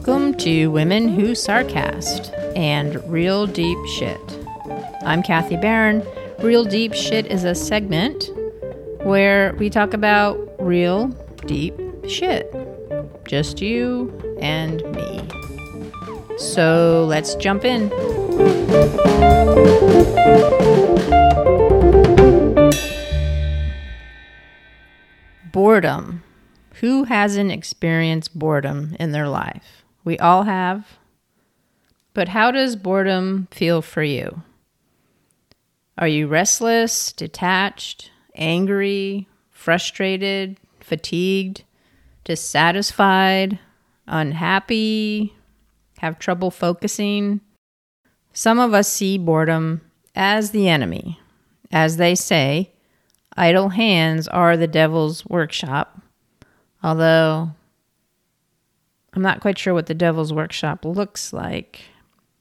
Welcome to Women Who Sarcast and Real Deep Shit. I'm Kathy Barron. Real Deep Shit is a segment where we talk about real deep shit. Just you and me. So let's jump in. Boredom. Who hasn't experienced boredom in their life? We all have. But how does boredom feel for you? Are you restless, detached, angry, frustrated, fatigued, dissatisfied, unhappy, have trouble focusing? Some of us see boredom as the enemy. As they say, idle hands are the devil's workshop Although I'm not quite sure what the Devil's Workshop looks like,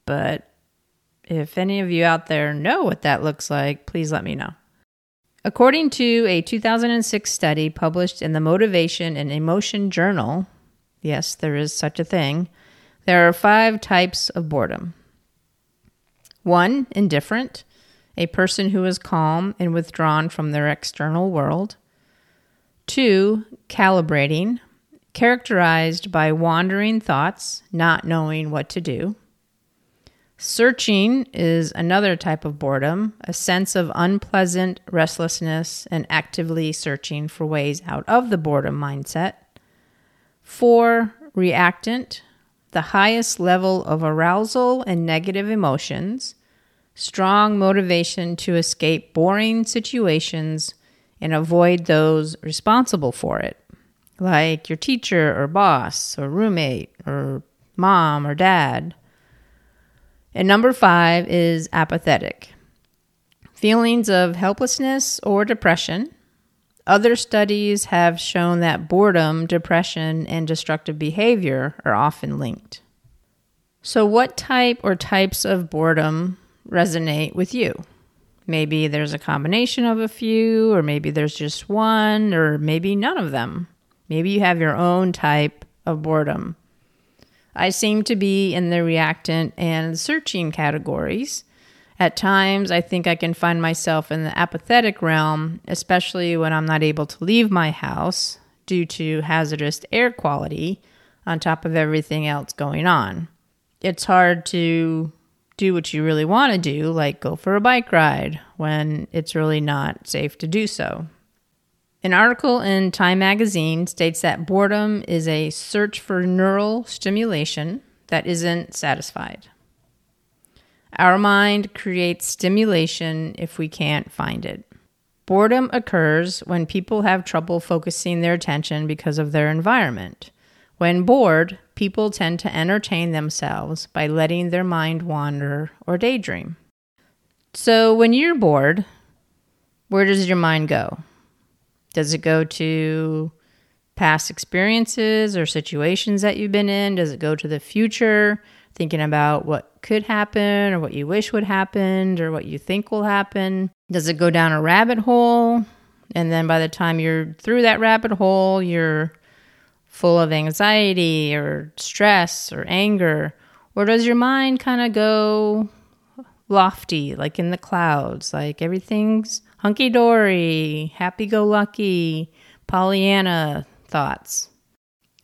but if any of you out there know what that looks like, please let me know. According to a 2006 study published in the Motivation and Emotion Journal, yes, there is such a thing, there are five types of boredom. One, indifferent, a person who is calm and withdrawn from their external world. Two, calibrating, characterized by wandering thoughts, not knowing what to do. Searching is another type of boredom, a sense of unpleasant restlessness and actively searching for ways out of the boredom mindset. Four, reactant, the highest level of arousal and negative emotions, strong motivation to escape boring situations and avoid those responsible for it, like your teacher or boss or roommate or mom or dad. And number five is apathetic feelings of helplessness or depression. Other studies have shown that boredom, depression, and destructive behavior are often linked. So, what type or types of boredom resonate with you? Maybe there's a combination of a few, or maybe there's just one, or maybe none of them. Maybe you have your own type of boredom. I seem to be in the reactant and searching categories. At times, I think I can find myself in the apathetic realm, especially when I'm not able to leave my house due to hazardous air quality on top of everything else going on. It's hard to do what you really want to do, like go for a bike ride when it's really not safe to do so. An article in Time magazine states that boredom is a search for neural stimulation that isn't satisfied. Our mind creates stimulation if we can't find it. Boredom occurs when people have trouble focusing their attention because of their environment. When bored, people tend to entertain themselves by letting their mind wander or daydream. So, when you're bored, where does your mind go? Does it go to past experiences or situations that you've been in? Does it go to the future, thinking about what could happen or what you wish would happen or what you think will happen? Does it go down a rabbit hole? And then by the time you're through that rabbit hole, you're full of anxiety or stress or anger? Or does your mind kind of go lofty, like in the clouds, like everything's hunky dory, happy go lucky, Pollyanna thoughts?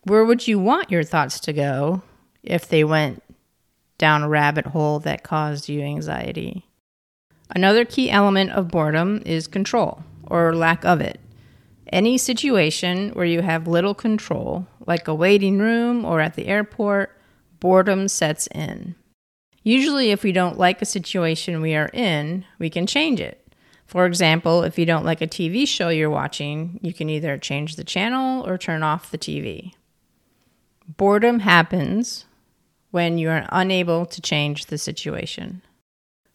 Where would you want your thoughts to go if they went down a rabbit hole that caused you anxiety? Another key element of boredom is control or lack of it. Any situation where you have little control, like a waiting room or at the airport, boredom sets in. Usually, if we don't like a situation we are in, we can change it. For example, if you don't like a TV show you're watching, you can either change the channel or turn off the TV. Boredom happens when you are unable to change the situation.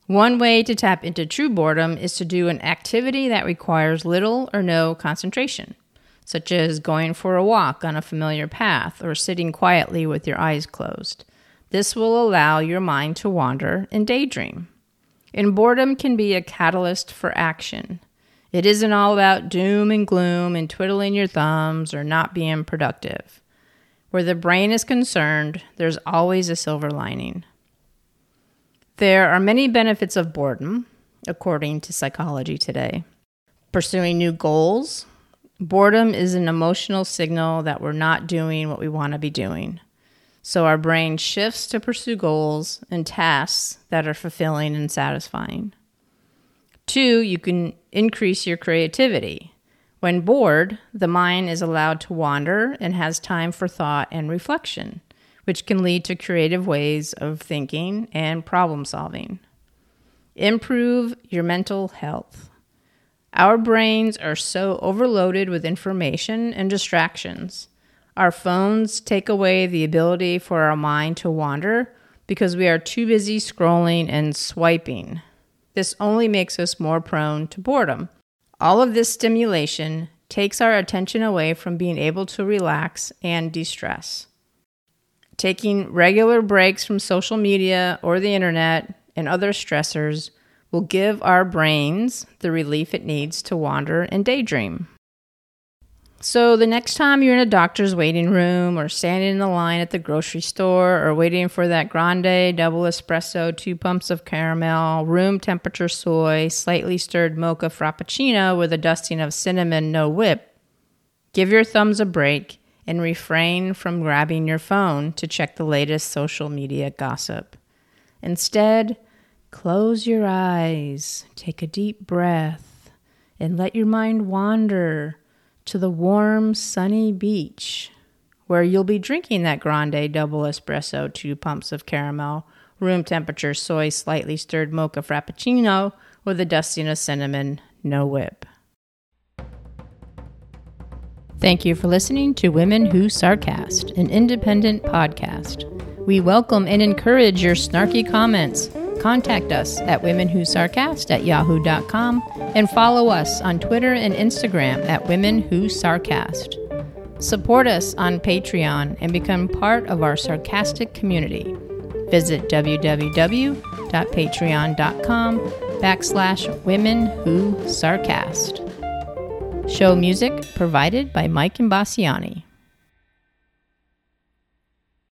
One way to tap into true boredom is to do an activity that requires little or no concentration, such as going for a walk on a familiar path or sitting quietly with your eyes closed. This will allow your mind to wander and daydream. And boredom can be a catalyst for action. It isn't all about doom and gloom and twiddling your thumbs or not being productive. Where the brain is concerned, there's always a silver lining. There are many benefits of boredom, according to Psychology Today. Pursuing new goals. Boredom is an emotional signal that we're not doing what we want to be doing. So our brain shifts to pursue goals and tasks that are fulfilling and satisfying. Two, you can increase your creativity. When bored, the mind is allowed to wander and has time for thought and reflection which can lead to creative ways of thinking and problem solving. Improve your mental health. Our brains are so overloaded with information and distractions. Our phones take away the ability for our mind to wander because we are too busy scrolling and swiping. This only makes us more prone to boredom. All of this stimulation takes our attention away from being able to relax and de stress. Taking regular breaks from social media or the internet and other stressors will give our brains the relief it needs to wander and daydream. So, the next time you're in a doctor's waiting room or standing in the line at the grocery store or waiting for that grande double espresso, two pumps of caramel, room temperature soy, slightly stirred mocha frappuccino with a dusting of cinnamon, no whip, give your thumbs a break and refrain from grabbing your phone to check the latest social media gossip. Instead, close your eyes, take a deep breath, and let your mind wander to the warm, sunny beach where you'll be drinking that grande double espresso, two pumps of caramel, room temperature soy, slightly stirred mocha frappuccino with a dusting of cinnamon, no whip. Thank you for listening to Women Who Sarcast, an independent podcast. We welcome and encourage your snarky comments. Contact us at womenwhosarcast at yahoo.com and follow us on Twitter and Instagram at Women Who Sarcast. Support us on Patreon and become part of our sarcastic community. Visit www.patreon.com backslash women who sarcast. Show music provided by Mike Imbassiani.